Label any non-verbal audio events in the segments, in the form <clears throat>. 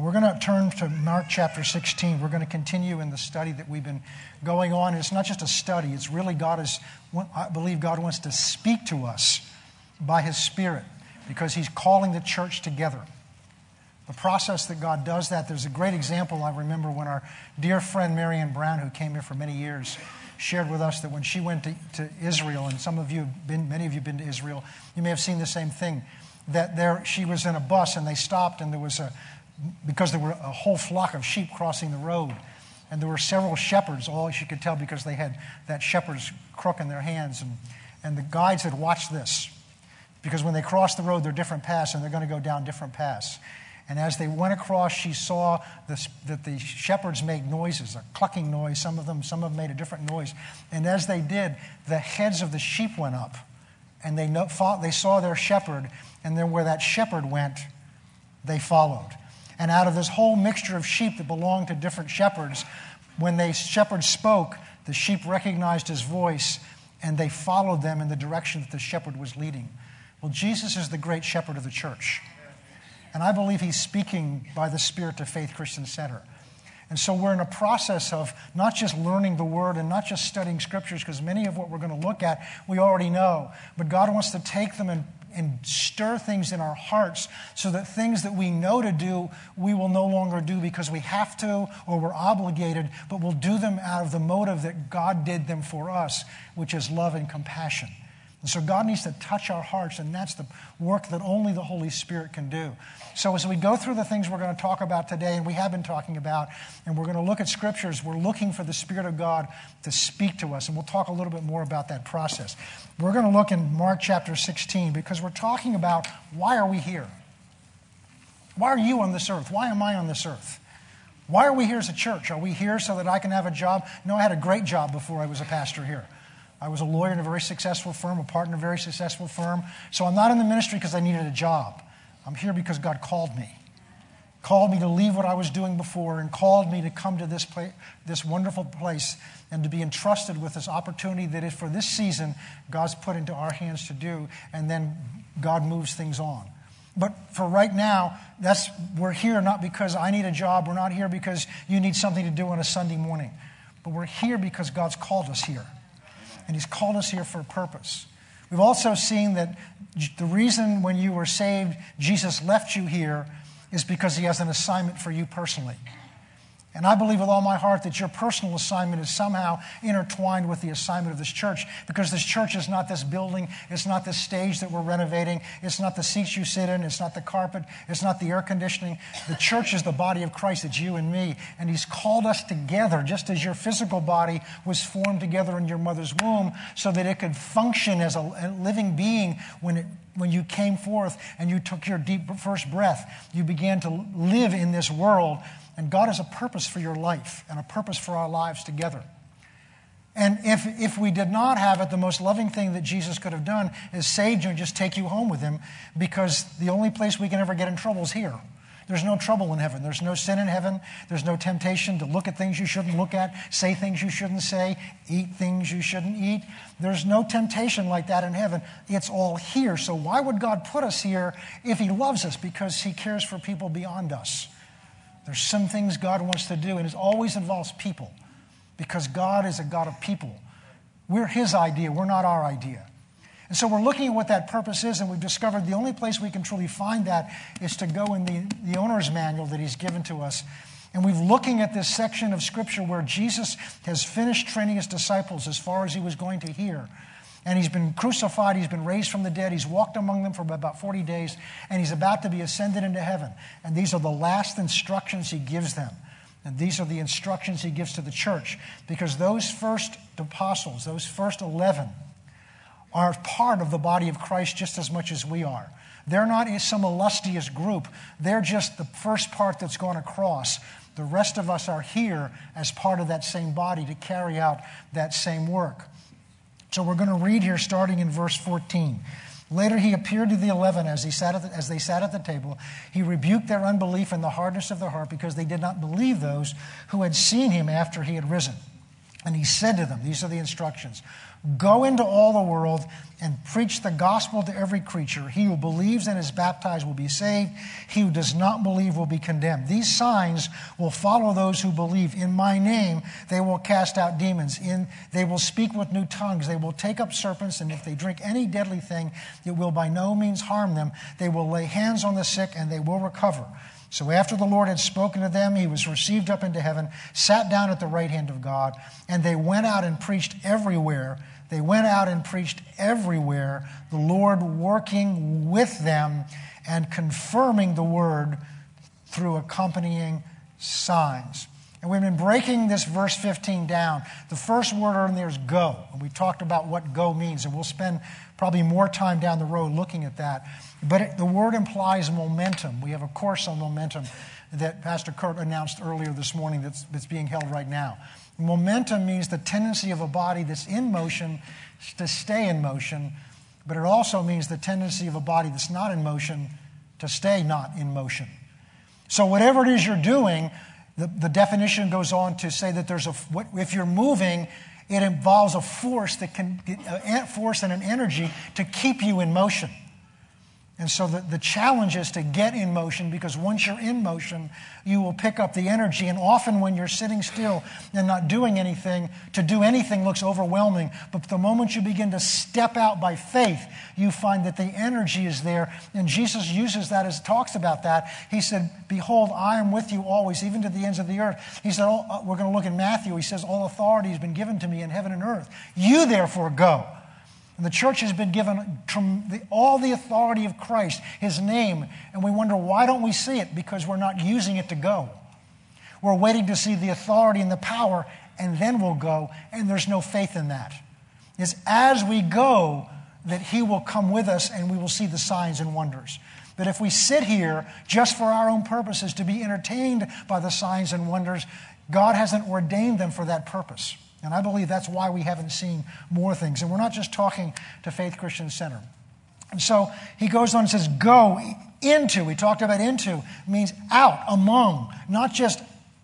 We're going to turn to Mark chapter 16. We're going to continue in the study that we've been going on. It's not just a study, it's really God is, I believe God wants to speak to us by His Spirit because He's calling the church together. The process that God does that, there's a great example I remember when our dear friend Marianne Brown, who came here for many years, shared with us that when she went to, to Israel, and some of you have been, many of you have been to Israel, you may have seen the same thing. That there, she was in a bus and they stopped, and there was a, because there were a whole flock of sheep crossing the road. And there were several shepherds, all she could tell because they had that shepherd's crook in their hands. And, and the guides had watched this. Because when they cross the road, they're different paths and they're going to go down different paths. And as they went across, she saw this, that the shepherds made noises, a clucking noise. Some of them, some of them made a different noise. And as they did, the heads of the sheep went up. And they, know, they saw their shepherd. And then where that shepherd went, they followed. And out of this whole mixture of sheep that belonged to different shepherds, when the shepherd spoke, the sheep recognized his voice and they followed them in the direction that the shepherd was leading. Well, Jesus is the great shepherd of the church. And I believe he's speaking by the Spirit to Faith Christian Center. And so we're in a process of not just learning the Word and not just studying Scriptures, because many of what we're going to look at we already know. But God wants to take them and and stir things in our hearts so that things that we know to do, we will no longer do because we have to or we're obligated, but we'll do them out of the motive that God did them for us, which is love and compassion. And so God needs to touch our hearts, and that's the work that only the Holy Spirit can do. So as we go through the things we're going to talk about today, and we have been talking about, and we're going to look at scriptures, we're looking for the Spirit of God to speak to us, and we'll talk a little bit more about that process. We're going to look in Mark chapter 16 because we're talking about why are we here? Why are you on this earth? Why am I on this earth? Why are we here as a church? Are we here so that I can have a job? No, I had a great job before I was a pastor here. I was a lawyer in a very successful firm, a partner in a very successful firm. So I'm not in the ministry because I needed a job. I'm here because God called me. Called me to leave what I was doing before and called me to come to this, place, this wonderful place and to be entrusted with this opportunity that is for this season God's put into our hands to do, and then God moves things on. But for right now, that's we're here not because I need a job. We're not here because you need something to do on a Sunday morning. But we're here because God's called us here and He's called us here for a purpose. We've also seen that the reason when you were saved, Jesus left you here is because He has an assignment for you personally. And I believe with all my heart that your personal assignment is somehow intertwined with the assignment of this church because this church is not this building, it's not this stage that we're renovating, it's not the seats you sit in, it's not the carpet, it's not the air conditioning. The church is the body of Christ, it's you and me. And He's called us together just as your physical body was formed together in your mother's womb so that it could function as a living being when it when you came forth and you took your deep first breath, you began to live in this world and God has a purpose for your life and a purpose for our lives together. And if, if we did not have it, the most loving thing that Jesus could have done is saved you and just take you home with him because the only place we can ever get in trouble is here. There's no trouble in heaven. There's no sin in heaven. There's no temptation to look at things you shouldn't look at, say things you shouldn't say, eat things you shouldn't eat. There's no temptation like that in heaven. It's all here. So why would God put us here if He loves us? Because He cares for people beyond us. There's some things God wants to do, and it always involves people because God is a God of people. We're His idea, we're not our idea. And so we're looking at what that purpose is, and we've discovered the only place we can truly find that is to go in the, the owner's manual that He's given to us. And we're looking at this section of Scripture where Jesus has finished training His disciples as far as He was going to hear. And he's been crucified, he's been raised from the dead, he's walked among them for about 40 days, and he's about to be ascended into heaven. And these are the last instructions he gives them. And these are the instructions he gives to the church because those first apostles, those first 11, are part of the body of Christ just as much as we are. They're not some illustrious group, they're just the first part that's gone across. The rest of us are here as part of that same body to carry out that same work. So we're going to read here starting in verse 14. Later he appeared to the eleven as, he sat the, as they sat at the table. He rebuked their unbelief and the hardness of their heart because they did not believe those who had seen him after he had risen. And he said to them, These are the instructions Go into all the world and preach the gospel to every creature. He who believes and is baptized will be saved. He who does not believe will be condemned. These signs will follow those who believe. In my name, they will cast out demons. In, they will speak with new tongues. They will take up serpents, and if they drink any deadly thing, it will by no means harm them. They will lay hands on the sick, and they will recover. So after the Lord had spoken to them, he was received up into heaven, sat down at the right hand of God, and they went out and preached everywhere. They went out and preached everywhere, the Lord working with them and confirming the word through accompanying signs. And we've been breaking this verse 15 down. The first word in there is go. And we talked about what go means, and we'll spend probably more time down the road looking at that. But it, the word implies momentum. We have a course on momentum that Pastor Kurt announced earlier this morning that's, that's being held right now. Momentum means the tendency of a body that's in motion to stay in motion, but it also means the tendency of a body that's not in motion to stay not in motion. So, whatever it is you're doing, the, the definition goes on to say that there's a, if you're moving, it involves a force that can, a force and an energy to keep you in motion. And so the, the challenge is to get in motion because once you're in motion, you will pick up the energy. And often when you're sitting still and not doing anything, to do anything looks overwhelming. But the moment you begin to step out by faith, you find that the energy is there. And Jesus uses that as talks about that. He said, Behold, I am with you always, even to the ends of the earth. He said, oh, We're going to look in Matthew. He says, All authority has been given to me in heaven and earth. You therefore go. And the church has been given all the authority of Christ, his name, and we wonder why don't we see it? Because we're not using it to go. We're waiting to see the authority and the power, and then we'll go, and there's no faith in that. It's as we go that he will come with us and we will see the signs and wonders. But if we sit here just for our own purposes to be entertained by the signs and wonders, God hasn't ordained them for that purpose. And I believe that's why we haven't seen more things. And we're not just talking to Faith Christian Center. And so he goes on and says, Go into. We talked about into means out, among, not just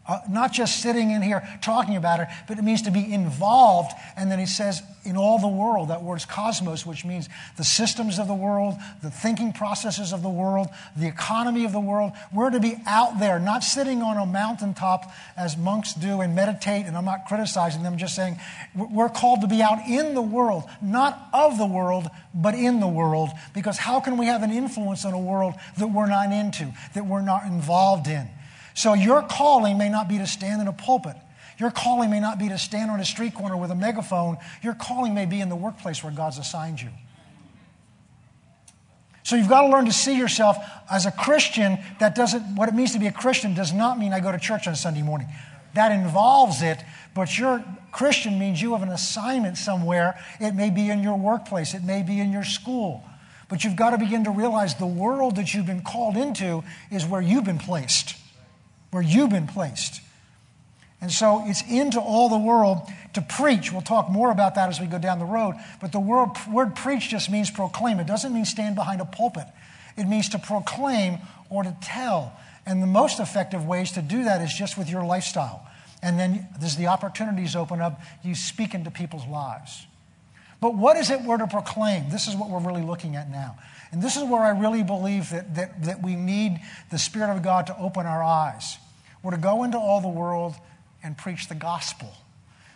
uh, not just sitting in here talking about it, but it means to be involved. And then he says, in all the world, that word is cosmos, which means the systems of the world, the thinking processes of the world, the economy of the world. We're to be out there, not sitting on a mountaintop as monks do and meditate. And I'm not criticizing them, just saying we're called to be out in the world, not of the world, but in the world. Because how can we have an influence on a world that we're not into, that we're not involved in? So your calling may not be to stand in a pulpit. Your calling may not be to stand on a street corner with a megaphone. Your calling may be in the workplace where God's assigned you. So you've got to learn to see yourself as a Christian. That doesn't, what it means to be a Christian does not mean I go to church on Sunday morning. That involves it, but your Christian means you have an assignment somewhere. It may be in your workplace, it may be in your school. But you've got to begin to realize the world that you've been called into is where you've been placed where you've been placed. And so it's into all the world to preach. We'll talk more about that as we go down the road. But the word, word preach just means proclaim. It doesn't mean stand behind a pulpit, it means to proclaim or to tell. And the most effective ways to do that is just with your lifestyle. And then as the opportunities open up, you speak into people's lives. But what is it we're to proclaim? This is what we're really looking at now. And this is where I really believe that, that, that we need the Spirit of God to open our eyes. We're to go into all the world and preach the gospel.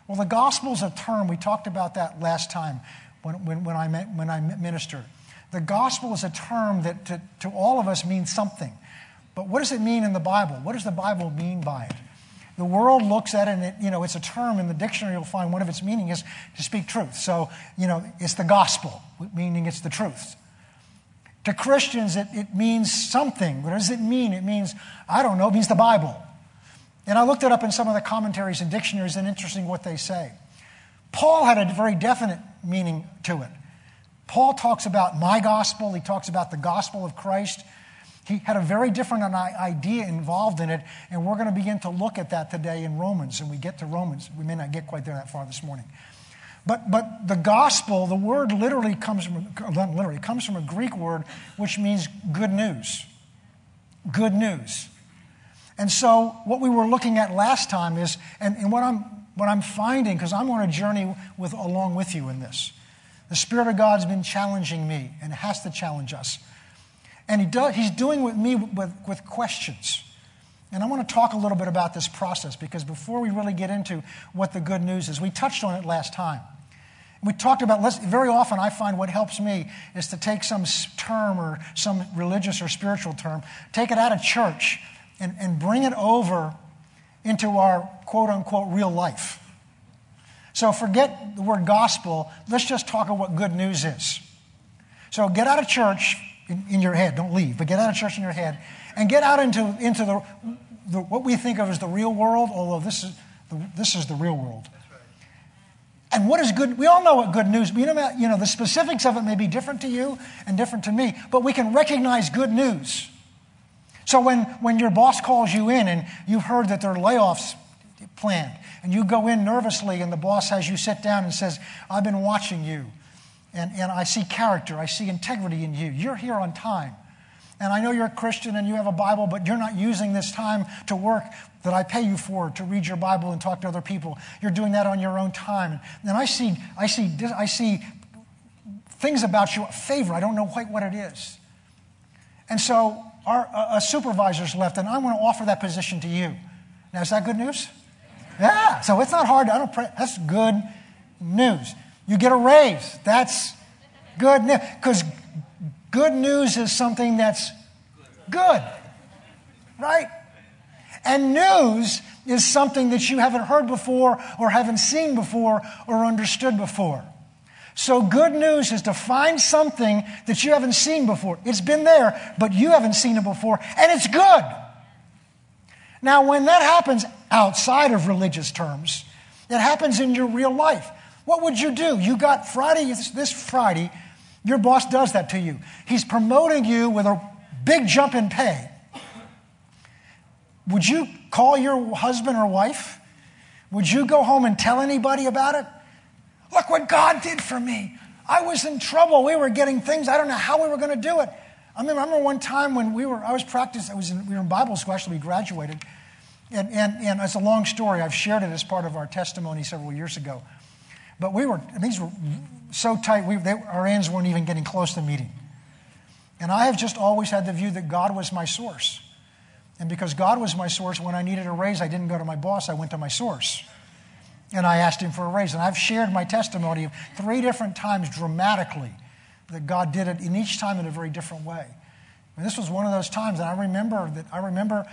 Well, the gospel is a term, we talked about that last time when, when, when, I, met, when I ministered. The gospel is a term that to, to all of us means something. But what does it mean in the Bible? What does the Bible mean by it? The world looks at it and it, you know, it's a term in the dictionary, you'll find one of its meaning is to speak truth. So, you know, it's the gospel, meaning it's the truth. To Christians, it, it means something. What does it mean? It means, I don't know, it means the Bible. And I looked it up in some of the commentaries and dictionaries, and interesting what they say. Paul had a very definite meaning to it. Paul talks about my gospel, he talks about the gospel of Christ. He had a very different idea involved in it, and we're going to begin to look at that today in Romans. And we get to Romans. We may not get quite there that far this morning. But, but the gospel, the word literally comes from, literally, comes from a Greek word which means good news. Good news. And so, what we were looking at last time is, and, and what I'm what I'm finding, because I'm on a journey with, along with you in this, the Spirit of God's been challenging me and has to challenge us. And he does, he's doing with me with, with questions. And I want to talk a little bit about this process because before we really get into what the good news is, we touched on it last time. We talked about, very often I find what helps me is to take some term or some religious or spiritual term, take it out of church and, and bring it over into our quote unquote real life. So forget the word gospel, let's just talk about what good news is. So get out of church in, in your head, don't leave, but get out of church in your head and get out into, into the, the, what we think of as the real world, although this is the, this is the real world. And what is good? We all know what good news. You know, you know, the specifics of it may be different to you and different to me, but we can recognize good news. So when, when your boss calls you in and you've heard that there are layoffs planned, and you go in nervously, and the boss has you sit down and says, I've been watching you, and, and I see character, I see integrity in you. You're here on time. And I know you're a Christian and you have a Bible, but you're not using this time to work that I pay you for to read your Bible and talk to other people. You're doing that on your own time. And I see, I see, I see things about you, favor. I don't know quite what it is. And so our a supervisor's left, and I want to offer that position to you. Now, is that good news? Yeah. So it's not hard. I don't. Pray. That's good news. You get a raise. That's good news because Good news is something that's good, right? And news is something that you haven't heard before or haven't seen before or understood before. So, good news is to find something that you haven't seen before. It's been there, but you haven't seen it before, and it's good. Now, when that happens outside of religious terms, it happens in your real life. What would you do? You got Friday, this Friday, your boss does that to you. He's promoting you with a big jump in pay. Would you call your husband or wife? Would you go home and tell anybody about it? Look what God did for me. I was in trouble. We were getting things. I don't know how we were going to do it. I remember one time when we were, I was practicing, I was in, we were in Bible school, actually, we graduated. And, and, and it's a long story. I've shared it as part of our testimony several years ago. But we were, these were so tight, we, they, our ends weren't even getting close to meeting. And I have just always had the view that God was my source. And because God was my source, when I needed a raise, I didn't go to my boss, I went to my source. And I asked him for a raise. And I've shared my testimony of three different times dramatically that God did it, in each time in a very different way. And this was one of those times, and I remember that I remember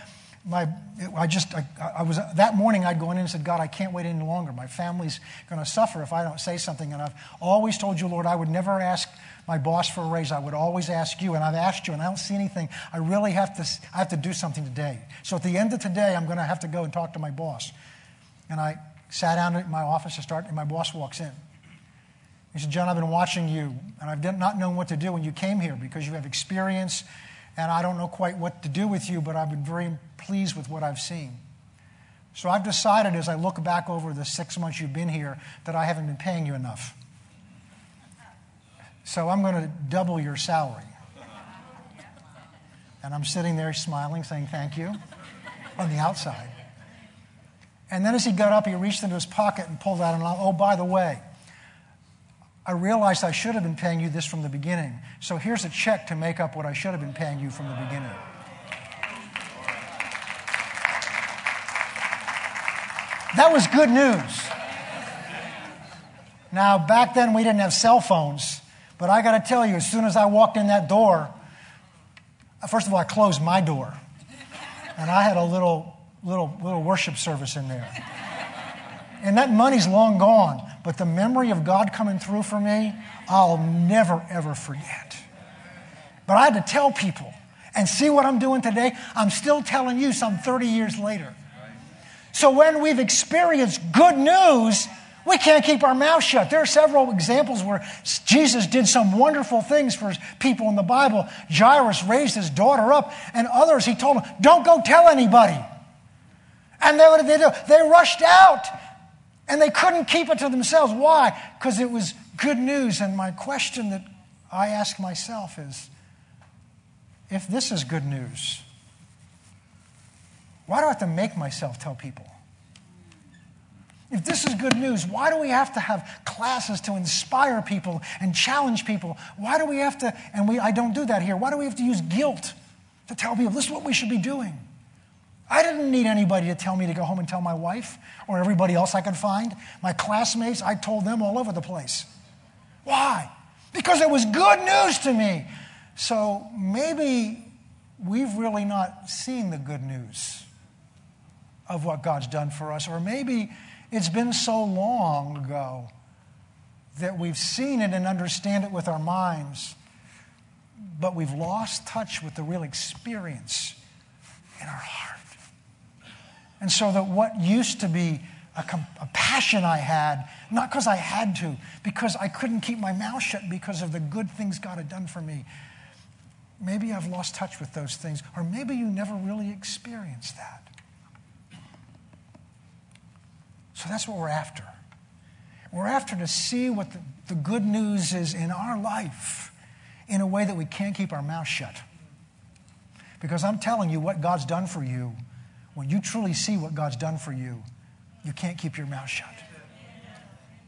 my, I just, I, I, was, that morning I'd gone in and said, God, I can't wait any longer. My family's going to suffer if I don't say something. And I've always told you, Lord, I would never ask my boss for a raise. I would always ask you. And I've asked you, and I don't see anything. I really have to, I have to do something today. So at the end of today, I'm going to have to go and talk to my boss. And I sat down in my office to start, and my boss walks in. He said, John, I've been watching you, and I've not known what to do when you came here because you have experience and I don't know quite what to do with you, but I've been very pleased with what I've seen. So I've decided as I look back over the six months you've been here that I haven't been paying you enough. So I'm going to double your salary. And I'm sitting there smiling, saying thank you on the outside. And then as he got up, he reached into his pocket and pulled out an, oh, by the way, I realized I should have been paying you this from the beginning. So here's a check to make up what I should have been paying you from the beginning. That was good news. Now, back then we didn't have cell phones, but I got to tell you, as soon as I walked in that door, first of all, I closed my door, and I had a little, little, little worship service in there. And that money's long gone. But the memory of God coming through for me, I'll never, ever forget. But I had to tell people. And see what I'm doing today? I'm still telling you some 30 years later. So when we've experienced good news, we can't keep our mouth shut. There are several examples where Jesus did some wonderful things for people in the Bible. Jairus raised his daughter up, and others, he told them, Don't go tell anybody. And they, they, they rushed out and they couldn't keep it to themselves. Why? Because it was good news. And my question that I ask myself is if this is good news, why do I have to make myself tell people? If this is good news, why do we have to have classes to inspire people and challenge people? Why do we have to, and we, I don't do that here, why do we have to use guilt to tell people this is what we should be doing? I didn't need anybody to tell me to go home and tell my wife or everybody else I could find. My classmates, I told them all over the place. Why? Because it was good news to me. So maybe we've really not seen the good news of what God's done for us, or maybe it's been so long ago that we've seen it and understand it with our minds, but we've lost touch with the real experience in our heart. And so that what used to be a, a passion I had, not because I had to, because I couldn't keep my mouth shut because of the good things God had done for me. Maybe I've lost touch with those things, or maybe you never really experienced that. So that's what we're after. We're after to see what the, the good news is in our life in a way that we can't keep our mouth shut. Because I'm telling you, what God's done for you, when you truly see what God's done for you, you can't keep your mouth shut.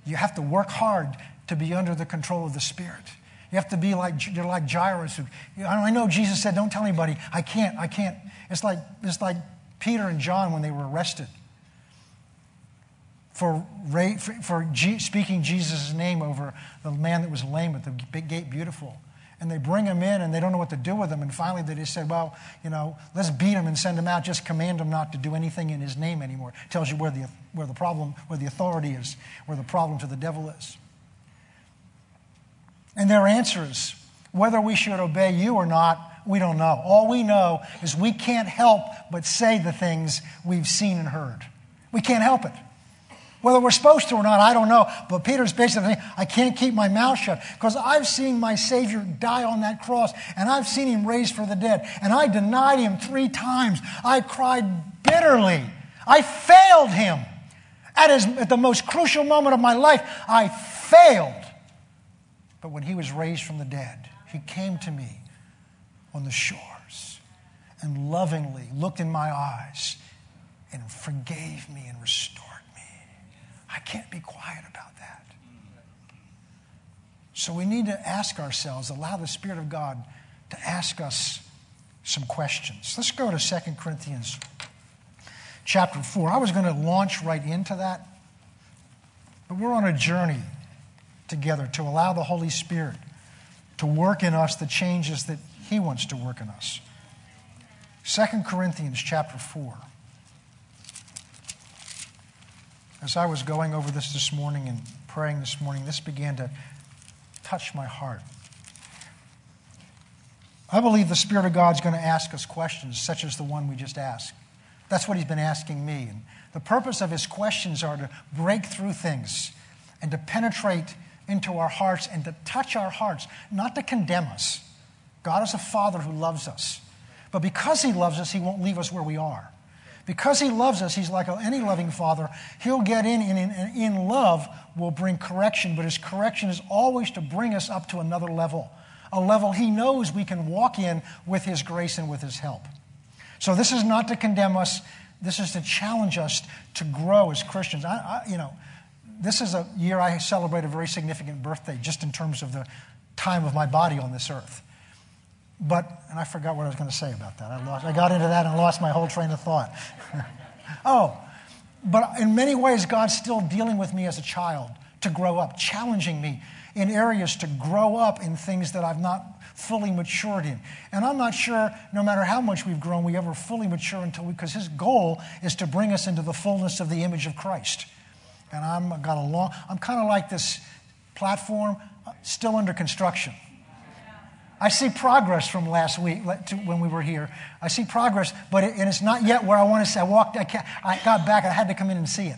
You have to work hard to be under the control of the Spirit. You have to be like you're like Jairus. Who, I know Jesus said, "Don't tell anybody." I can't. I can't. It's like it's like Peter and John when they were arrested for, for, for G, speaking Jesus' name over the man that was lame at the big gate beautiful. And they bring him in and they don't know what to do with him. And finally they just said, well, you know, let's beat him and send him out. Just command him not to do anything in his name anymore. It Tells you where the, where the problem, where the authority is, where the problem to the devil is. And their answer is, whether we should obey you or not, we don't know. All we know is we can't help but say the things we've seen and heard. We can't help it. Whether we're supposed to or not, I don't know. But Peter's basically saying, I can't keep my mouth shut because I've seen my Savior die on that cross and I've seen him raised for the dead. And I denied him three times. I cried bitterly. I failed him. At, his, at the most crucial moment of my life, I failed. But when he was raised from the dead, he came to me on the shores and lovingly looked in my eyes and forgave me and restored I can't be quiet about that. So we need to ask ourselves, allow the Spirit of God to ask us some questions. Let's go to 2 Corinthians chapter 4. I was going to launch right into that, but we're on a journey together to allow the Holy Spirit to work in us the changes that He wants to work in us. 2 Corinthians chapter 4. As I was going over this this morning and praying this morning, this began to touch my heart. I believe the Spirit of God is going to ask us questions such as the one we just asked. That's what He's been asking me. And the purpose of His questions are to break through things and to penetrate into our hearts and to touch our hearts, not to condemn us. God is a Father who loves us. But because He loves us, He won't leave us where we are. Because he loves us, he's like any loving father. He'll get in and in, love will bring correction, but his correction is always to bring us up to another level, a level he knows we can walk in with his grace and with his help. So this is not to condemn us. This is to challenge us to grow as Christians. I, I, you know, this is a year I celebrate a very significant birthday, just in terms of the time of my body on this earth. But, and I forgot what I was going to say about that. I, lost, I got into that and lost my whole train of thought. <laughs> oh, but in many ways, God's still dealing with me as a child to grow up, challenging me in areas to grow up in things that I've not fully matured in. And I'm not sure, no matter how much we've grown, we ever fully mature until we, because his goal is to bring us into the fullness of the image of Christ. And I'm got a long, I'm kind of like this platform, uh, still under construction. I see progress from last week when we were here. I see progress, but it, and it's not yet where I want to say. I walked, I, I got back, I had to come in and see it.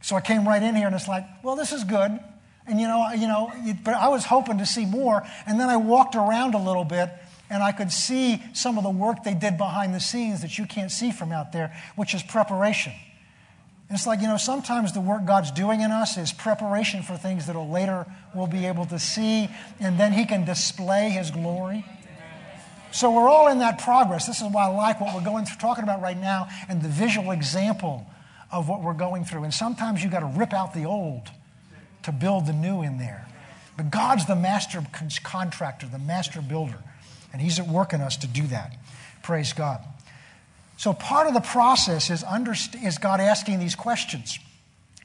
So I came right in here, and it's like, well, this is good. And you know, you know, but I was hoping to see more. And then I walked around a little bit, and I could see some of the work they did behind the scenes that you can't see from out there, which is preparation. It's like, you know, sometimes the work God's doing in us is preparation for things that later we'll be able to see, and then He can display His glory. So we're all in that progress. This is why I like what we're going through, talking about right now and the visual example of what we're going through. And sometimes you got to rip out the old to build the new in there. But God's the master contractor, the master builder, and He's at work in us to do that. Praise God. So, part of the process is, underst- is God asking these questions.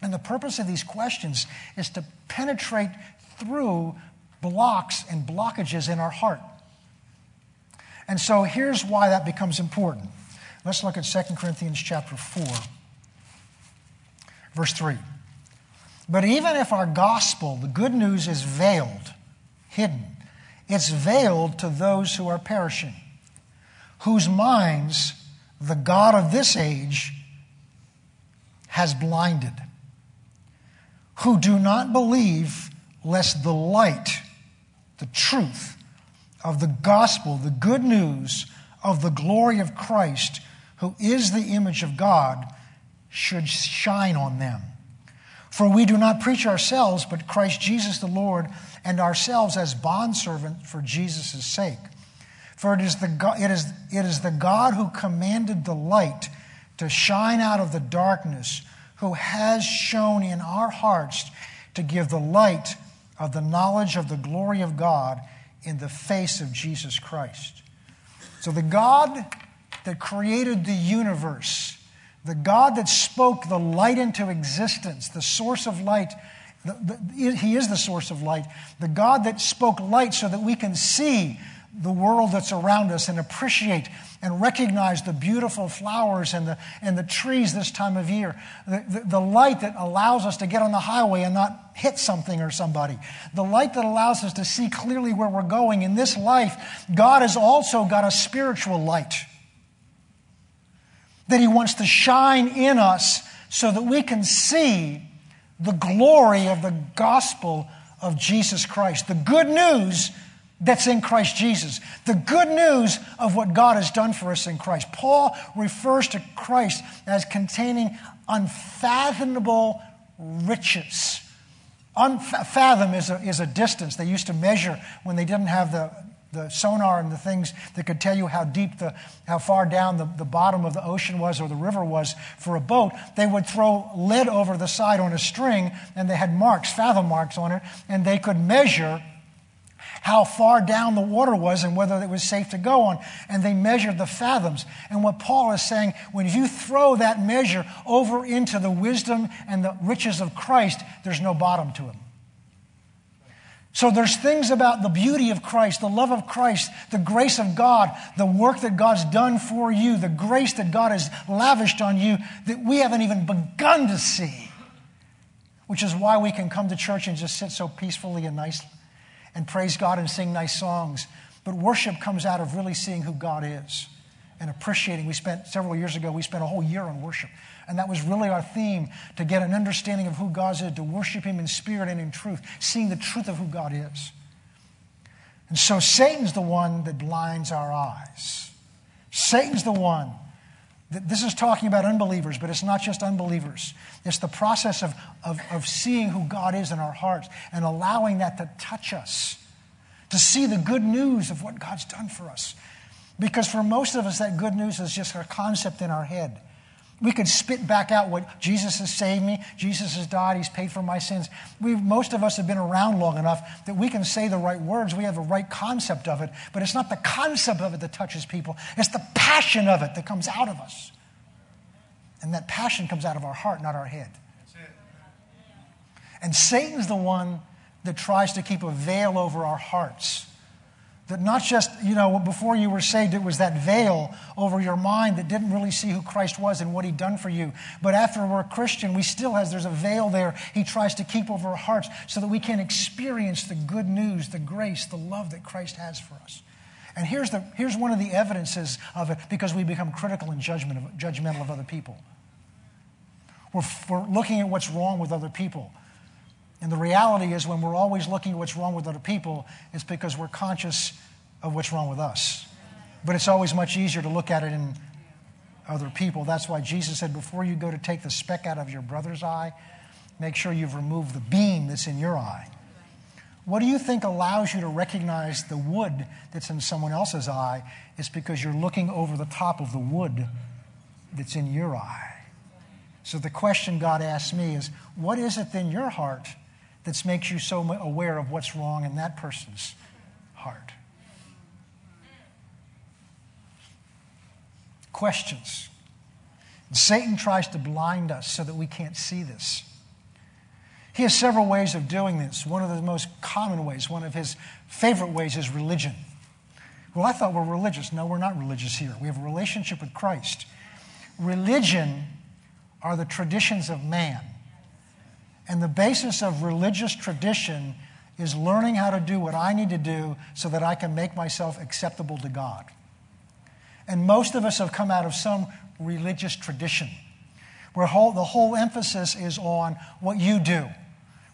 And the purpose of these questions is to penetrate through blocks and blockages in our heart. And so here's why that becomes important. Let's look at 2 Corinthians chapter 4, verse 3. But even if our gospel, the good news, is veiled, hidden, it's veiled to those who are perishing, whose minds the God of this age has blinded, who do not believe lest the light, the truth of the gospel, the good news of the glory of Christ, who is the image of God, should shine on them. For we do not preach ourselves, but Christ Jesus the Lord, and ourselves as bondservants for Jesus' sake. For it is, the God, it, is, it is the God who commanded the light to shine out of the darkness, who has shown in our hearts to give the light of the knowledge of the glory of God in the face of Jesus Christ. So, the God that created the universe, the God that spoke the light into existence, the source of light, the, the, He is the source of light, the God that spoke light so that we can see the world that's around us and appreciate and recognize the beautiful flowers and the, and the trees this time of year. The, the, the, light that allows us to get on the highway and not hit something or somebody. The light that allows us to see clearly where we're going. In this life, God has also got a spiritual light that He wants to shine in us so that we can see the glory of the gospel of Jesus Christ. The good news that's in Christ Jesus. The good news of what God has done for us in Christ. Paul refers to Christ as containing unfathomable riches. Unfathom is a, is a distance they used to measure when they didn't have the, the sonar and the things that could tell you how deep the, how far down the, the bottom of the ocean was or the river was for a boat. They would throw lead over the side on a string and they had marks, fathom marks on it, and they could measure how far down the water was and whether it was safe to go on. And they measured the fathoms. And what Paul is saying, when you throw that measure over into the wisdom and the riches of Christ, there's no bottom to it. So there's things about the beauty of Christ, the love of Christ, the grace of God, the work that God's done for you, the grace that God has lavished on you that we haven't even begun to see. Which is why we can come to church and just sit so peacefully and nicely and praise God and sing nice songs. But worship comes out of really seeing who God is and appreciating. We spent several years ago, we spent a whole year on worship. And that was really our theme to get an understanding of who God is, to worship Him in spirit and in truth, seeing the truth of who God is. And so Satan's the one that blinds our eyes. Satan's the one this is talking about unbelievers, but it's not just unbelievers. It's the process of, of, of seeing who God is in our hearts and allowing that to touch us, to see the good news of what God's done for us. Because for most of us, that good news is just a concept in our head. We can spit back out what Jesus has saved me, Jesus has died, He's paid for my sins. we most of us have been around long enough that we can say the right words, we have a right concept of it, but it's not the concept of it that touches people, it's the passion of it that comes out of us. And that passion comes out of our heart, not our head. And Satan's the one that tries to keep a veil over our hearts that not just, you know, before you were saved, it was that veil over your mind that didn't really see who Christ was and what he'd done for you. But after we're a Christian, we still has, there's a veil there he tries to keep over our hearts so that we can experience the good news, the grace, the love that Christ has for us. And here's, the, here's one of the evidences of it because we become critical and judgmental of other people. We're, we're looking at what's wrong with other people. And the reality is, when we're always looking at what's wrong with other people, it's because we're conscious of what's wrong with us. But it's always much easier to look at it in other people. That's why Jesus said, before you go to take the speck out of your brother's eye, make sure you've removed the beam that's in your eye. What do you think allows you to recognize the wood that's in someone else's eye? It's because you're looking over the top of the wood that's in your eye. So the question God asks me is what is it in your heart that makes you so aware of what's wrong in that person's heart? Questions. Satan tries to blind us so that we can't see this. He has several ways of doing this. One of the most common ways, one of his favorite ways, is religion. Well, I thought we're religious. No, we're not religious here. We have a relationship with Christ. Religion are the traditions of man. And the basis of religious tradition is learning how to do what I need to do so that I can make myself acceptable to God. And most of us have come out of some religious tradition where whole, the whole emphasis is on what you do,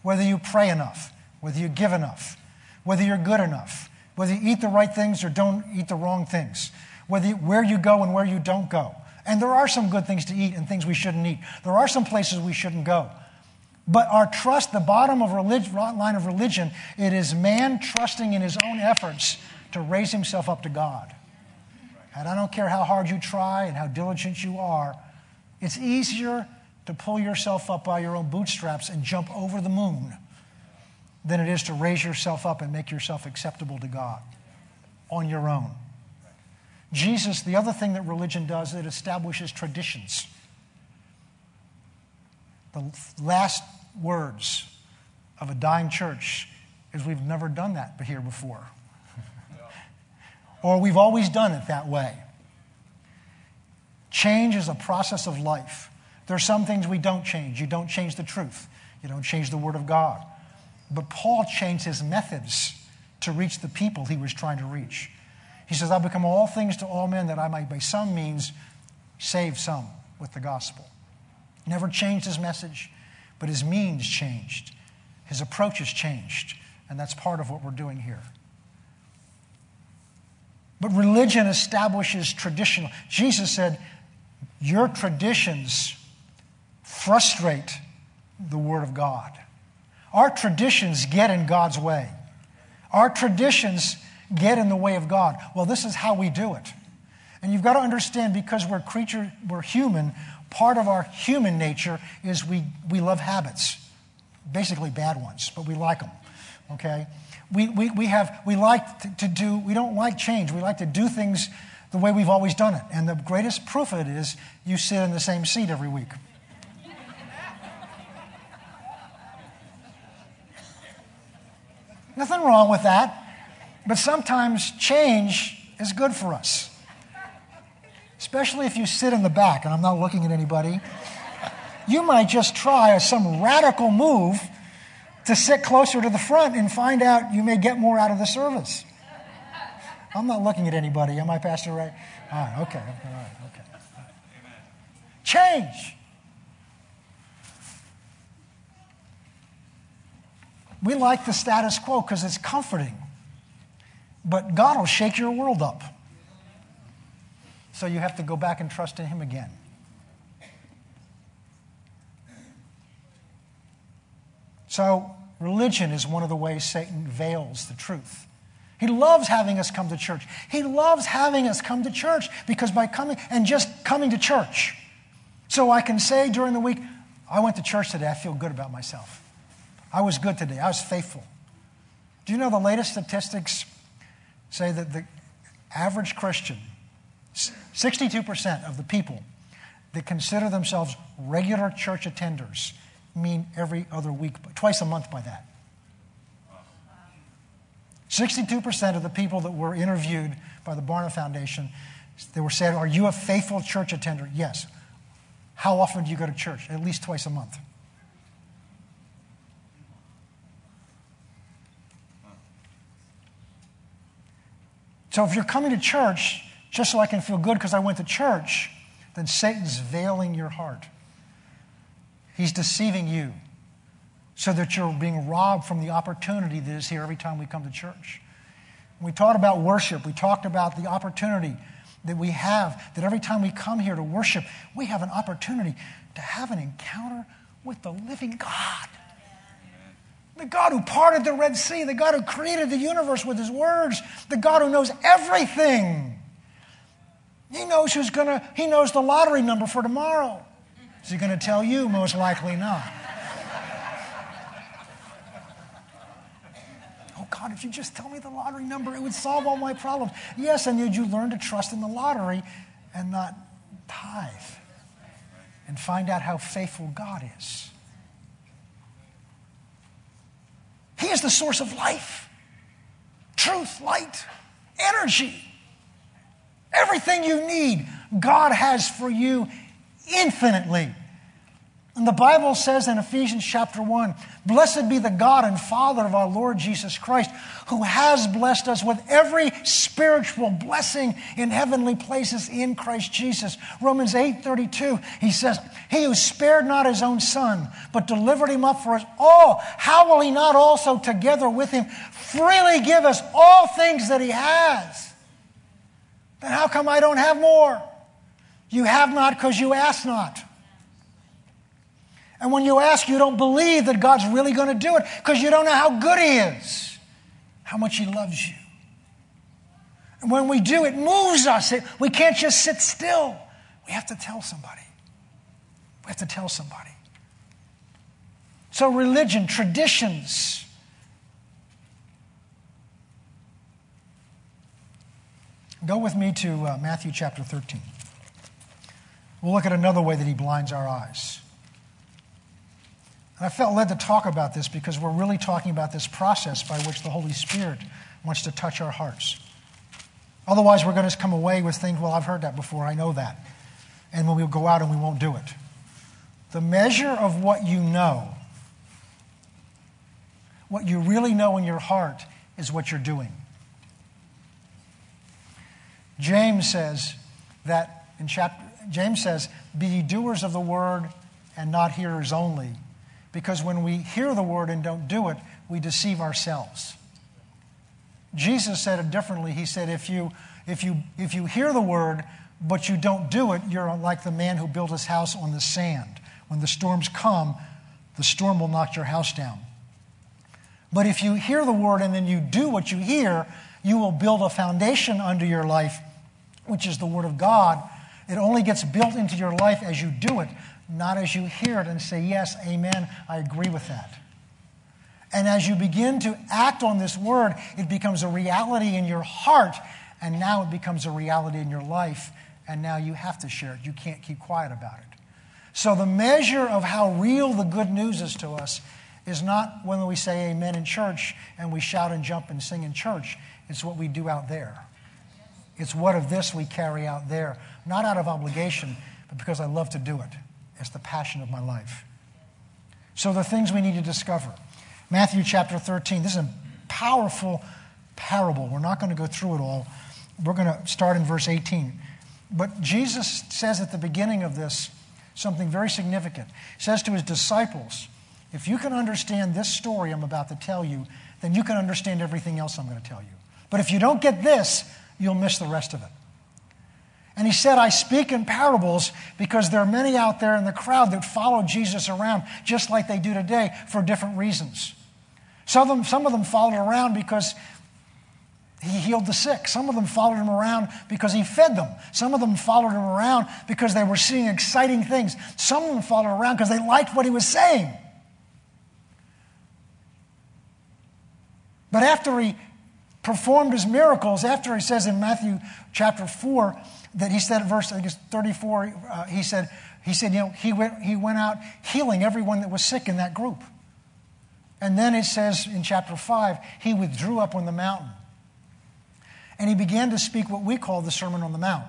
whether you pray enough, whether you give enough, whether you're good enough, whether you eat the right things or don't eat the wrong things, whether you, where you go and where you don't go. And there are some good things to eat and things we shouldn't eat. There are some places we shouldn't go. But our trust, the bottom of line of religion, it is man trusting in his own efforts to raise himself up to God. And I don't care how hard you try and how diligent you are, it's easier to pull yourself up by your own bootstraps and jump over the moon than it is to raise yourself up and make yourself acceptable to God on your own. Jesus, the other thing that religion does, it establishes traditions. The last words of a dying church is we've never done that here before. or we've always done it that way. Change is a process of life. There are some things we don't change. You don't change the truth, you don't change the Word of God. But Paul changed his methods to reach the people he was trying to reach. He says, I'll become all things to all men that I might by some means save some with the gospel. Never changed his message, but his means changed. His approach has changed. And that's part of what we're doing here. But religion establishes traditional. Jesus said, Your traditions frustrate the Word of God. Our traditions get in God's way. Our traditions get in the way of God. Well, this is how we do it. And you've got to understand because we're creature, we're human, part of our human nature is we, we love habits. Basically bad ones, but we like them. Okay? We, we, we have we like to, to do we don't like change. We like to do things the way we've always done it. And the greatest proof of it is you sit in the same seat every week. Nothing wrong with that. But sometimes change is good for us, especially if you sit in the back, and I'm not looking at anybody. You might just try some radical move to sit closer to the front and find out you may get more out of the service. I'm not looking at anybody. Am I, Pastor Ray? Ah, all right, okay. All right, okay. Change. We like the status quo because it's comforting. But God will shake your world up. So you have to go back and trust in Him again. So, religion is one of the ways Satan veils the truth. He loves having us come to church. He loves having us come to church because by coming and just coming to church, so I can say during the week, I went to church today, I feel good about myself. I was good today, I was faithful. Do you know the latest statistics say that the average Christian, 62% of the people that consider themselves regular church attenders mean every other week, twice a month by that. 62% of the people that were interviewed by the Barna Foundation, they were said, Are you a faithful church attender? Yes. How often do you go to church? At least twice a month. So if you're coming to church just so I can feel good because I went to church, then Satan's veiling your heart. He's deceiving you so that you're being robbed from the opportunity that is here every time we come to church. we talked about worship, we talked about the opportunity that we have, that every time we come here to worship, we have an opportunity to have an encounter with the living God. The God who parted the Red Sea, the God who created the universe with his words, the God who knows everything. He knows who's gonna, he knows the lottery number for tomorrow. Is he going to tell you? Most likely not. oh, God, if you just tell me the lottery number, it would solve all my problems. Yes, and did you learn to trust in the lottery and not tithe and find out how faithful God is? He is the source of life, truth, light, energy. Everything you need, God has for you infinitely. And the Bible says in Ephesians chapter 1 Blessed be the God and Father of our Lord Jesus Christ, who has blessed us with every spiritual blessing in heavenly places in Christ Jesus. Romans 8 32, he says, He who spared not his own son, but delivered him up for us all, how will he not also together with him freely give us all things that he has? Then how come I don't have more? You have not because you ask not. And when you ask, you don't believe that God's really going to do it because you don't know how good He is, how much He loves you. And when we do, it moves us. We can't just sit still. We have to tell somebody. We have to tell somebody. So, religion, traditions, Go with me to uh, Matthew chapter 13. We'll look at another way that he blinds our eyes. And I felt led to talk about this because we're really talking about this process by which the Holy Spirit wants to touch our hearts. Otherwise, we're going to come away with things, well, I've heard that before, I know that. And when we go out and we won't do it. The measure of what you know, what you really know in your heart, is what you're doing. James says that in chapter, James says, Be ye doers of the word and not hearers only. Because when we hear the word and don't do it, we deceive ourselves. Jesus said it differently. He said, if you, if you, if you hear the word, but you don't do it, you're like the man who built his house on the sand. When the storms come, the storm will knock your house down. But if you hear the word and then you do what you hear, you will build a foundation under your life, which is the word of God. It only gets built into your life as you do it, not as you hear it and say, Yes, amen, I agree with that. And as you begin to act on this word, it becomes a reality in your heart, and now it becomes a reality in your life, and now you have to share it. You can't keep quiet about it. So, the measure of how real the good news is to us is not when we say amen in church and we shout and jump and sing in church, it's what we do out there. It's what of this we carry out there, not out of obligation, but because I love to do it. It's the passion of my life. So, the things we need to discover. Matthew chapter 13. This is a powerful parable. We're not going to go through it all. We're going to start in verse 18. But Jesus says at the beginning of this something very significant. He says to his disciples, If you can understand this story I'm about to tell you, then you can understand everything else I'm going to tell you. But if you don't get this, you'll miss the rest of it. And he said, I speak in parables because there are many out there in the crowd that follow Jesus around just like they do today for different reasons. Some of them, some of them followed around because he healed the sick. Some of them followed him around because he fed them. Some of them followed him around because they were seeing exciting things. Some of them followed around because they liked what he was saying. But after he performed his miracles, after he says in Matthew chapter 4, that he said, verse I think it's 34, uh, he said, he said, you know, he went, he went out healing everyone that was sick in that group. And then it says in chapter 5, he withdrew up on the mountain. And he began to speak what we call the Sermon on the Mount.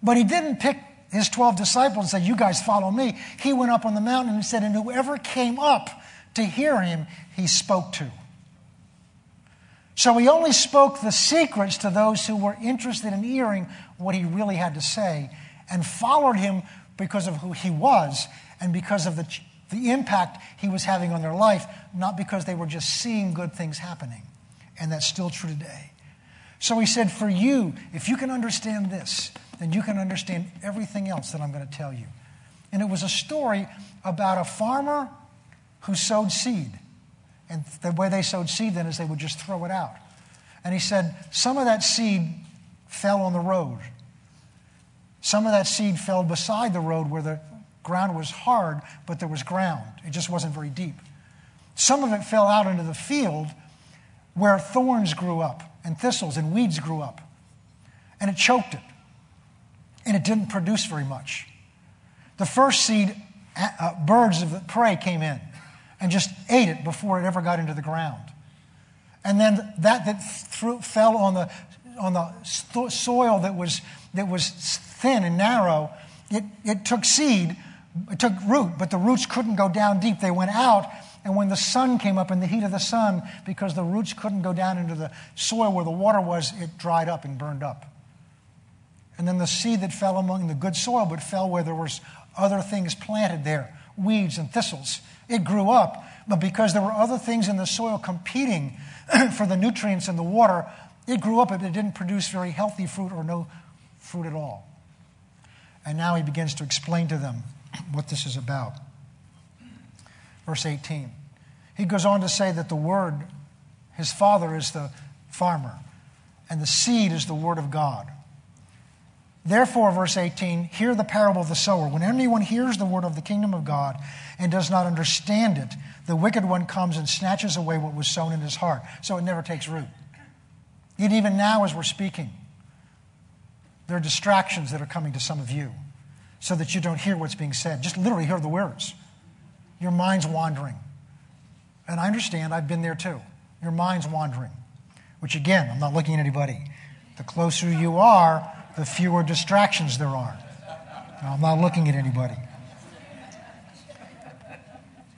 But he didn't pick his 12 disciples and say, You guys follow me. He went up on the mountain and said, And whoever came up to hear him, he spoke to. So he only spoke the secrets to those who were interested in hearing what he really had to say and followed him because of who he was and because of the, the impact he was having on their life, not because they were just seeing good things happening. And that's still true today. So he said, For you, if you can understand this, then you can understand everything else that I'm going to tell you. And it was a story about a farmer who sowed seed. And the way they sowed seed then is they would just throw it out. And he said, some of that seed fell on the road. Some of that seed fell beside the road where the ground was hard, but there was ground. It just wasn't very deep. Some of it fell out into the field where thorns grew up and thistles and weeds grew up. And it choked it. And it didn't produce very much. The first seed, uh, birds of prey came in and just ate it before it ever got into the ground. And then that that threw, fell on the, on the soil that was, that was thin and narrow, it, it took seed, it took root, but the roots couldn't go down deep. They went out, and when the sun came up in the heat of the sun, because the roots couldn't go down into the soil where the water was, it dried up and burned up. And then the seed that fell among the good soil, but fell where there was other things planted there, weeds and thistles. It grew up, but because there were other things in the soil competing <clears throat> for the nutrients in the water, it grew up, but it didn't produce very healthy fruit or no fruit at all. And now he begins to explain to them what this is about. Verse 18. He goes on to say that the word, his father is the farmer, and the seed is the word of God. Therefore, verse 18, hear the parable of the sower. When anyone hears the word of the kingdom of God and does not understand it, the wicked one comes and snatches away what was sown in his heart. So it never takes root. Yet, even now, as we're speaking, there are distractions that are coming to some of you so that you don't hear what's being said. Just literally hear the words. Your mind's wandering. And I understand, I've been there too. Your mind's wandering, which again, I'm not looking at anybody. The closer you are, the fewer distractions there are. Now, I'm not looking at anybody.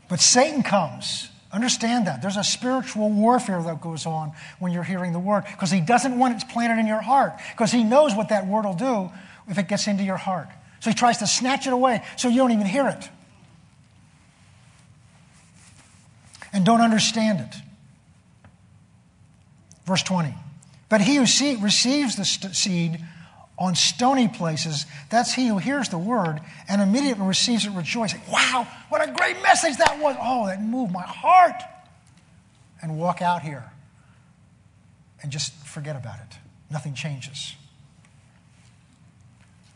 But Satan comes. Understand that. There's a spiritual warfare that goes on when you're hearing the word because he doesn't want it planted in your heart because he knows what that word will do if it gets into your heart. So he tries to snatch it away so you don't even hear it and don't understand it. Verse 20. But he who receives the seed on stony places, that's he who hears the word and immediately receives it rejoicing. Wow, what a great message that was. Oh, that moved my heart. And walk out here and just forget about it. Nothing changes.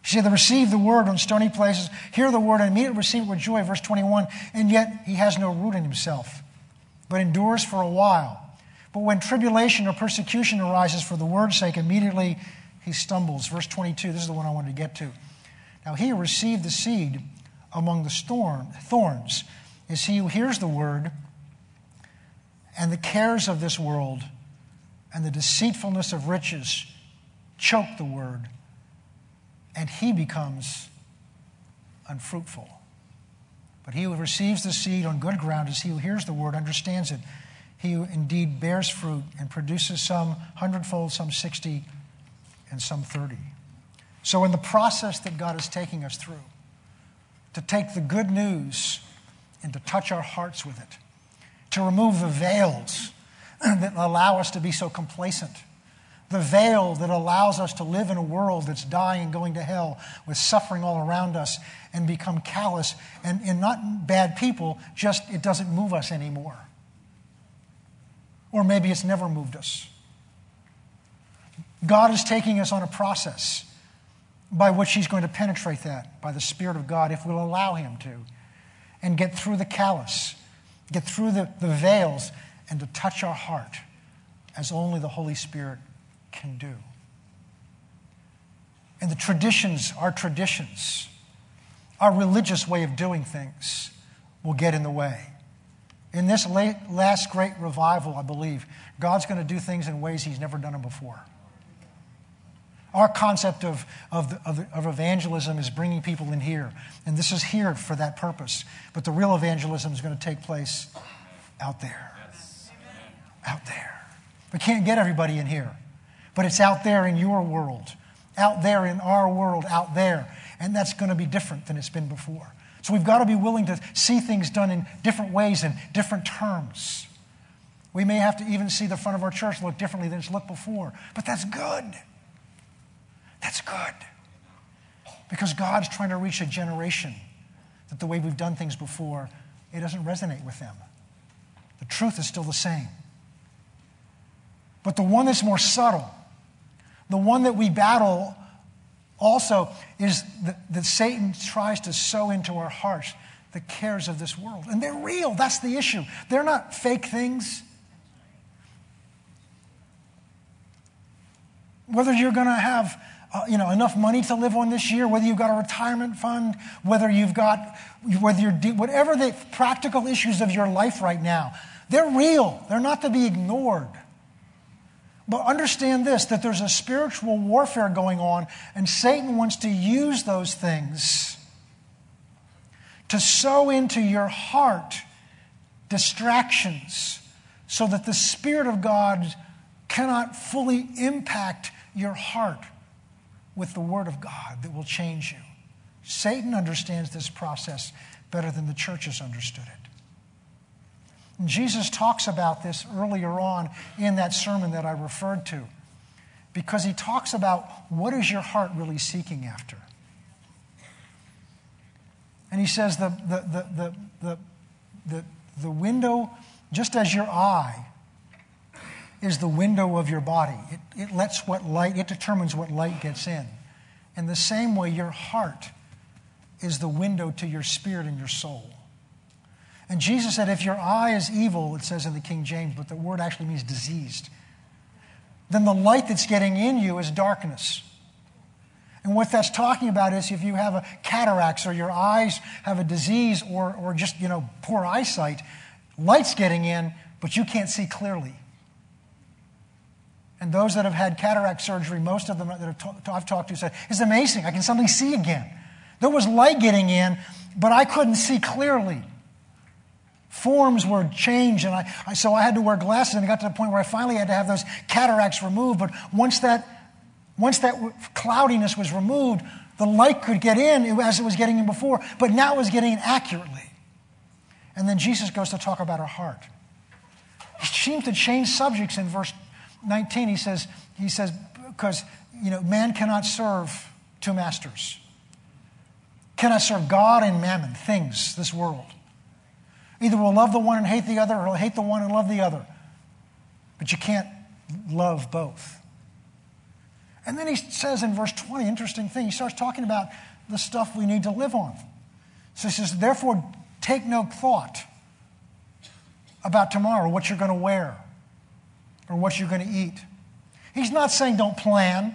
Said, they receive the word on stony places, hear the word, and immediately receive it with joy. Verse 21 And yet he has no root in himself, but endures for a while. But when tribulation or persecution arises for the word's sake, immediately he stumbles. Verse 22, this is the one I wanted to get to. Now, he received the seed among the storm, thorns is he who hears the word, and the cares of this world and the deceitfulness of riches choke the word, and he becomes unfruitful. But he who receives the seed on good ground is he who hears the word, understands it. He who indeed bears fruit and produces some hundredfold, some sixty, and some 30. So, in the process that God is taking us through, to take the good news and to touch our hearts with it, to remove the veils <clears throat> that allow us to be so complacent, the veil that allows us to live in a world that's dying and going to hell with suffering all around us and become callous and, and not bad people, just it doesn't move us anymore. Or maybe it's never moved us. God is taking us on a process by which He's going to penetrate that by the Spirit of God if we'll allow Him to, and get through the callous, get through the, the veils, and to touch our heart as only the Holy Spirit can do. And the traditions, our traditions, our religious way of doing things will get in the way. In this late, last great revival, I believe, God's going to do things in ways He's never done them before. Our concept of, of, of, of, evangelism is bringing people in here. And this is here for that purpose. But the real evangelism is going to take place out there. Yes. Out there. We can't get everybody in here. But it's out there in your world, out there in our world, out there. And that's going to be different than it's been before. So we've got to be willing to see things done in different ways and different terms. We may have to even see the front of our church look differently than it's looked before. But that's good. That's good. Because God's trying to reach a generation that the way we've done things before, it doesn't resonate with them. The truth is still the same. But the one that's more subtle, the one that we battle also is that, that Satan tries to sow into our hearts the cares of this world. And they're real. That's the issue. They're not fake things. Whether you're going to have uh, you know, enough money to live on this year, whether you've got a retirement fund, whether you've got, whether you're, de- whatever the practical issues of your life right now, they're real. They're not to be ignored. But understand this that there's a spiritual warfare going on, and Satan wants to use those things to sow into your heart distractions so that the Spirit of God cannot fully impact your heart with the Word of God that will change you. Satan understands this process better than the church has understood it. And Jesus talks about this earlier on in that sermon that I referred to because he talks about what is your heart really seeking after. And he says the, the, the, the, the, the, the window, just as your eye is the window of your body, it, it lets what light, it determines what light gets in. In the same way, your heart is the window to your spirit and your soul. And Jesus said, if your eye is evil, it says in the King James, but the word actually means diseased, then the light that's getting in you is darkness. And what that's talking about is if you have a cataracts or your eyes have a disease or, or just, you know, poor eyesight, light's getting in, but you can't see clearly. And those that have had cataract surgery, most of them that I've talked to said, it's amazing. I can suddenly see again. There was light getting in, but I couldn't see clearly forms were changed, and I, I, so I had to wear glasses, and it got to the point where I finally had to have those cataracts removed. But once that, once that cloudiness was removed, the light could get in as it was getting in before, but now it was getting in accurately. And then Jesus goes to talk about our heart. He seems to change subjects in verse 19. He says, he says, because you know, man cannot serve two masters. Cannot serve God and mammon, things, this world. Either we'll love the one and hate the other, or we'll hate the one and love the other. But you can't love both. And then he says in verse 20, interesting thing, he starts talking about the stuff we need to live on. So he says, therefore, take no thought about tomorrow, what you're going to wear, or what you're going to eat. He's not saying don't plan.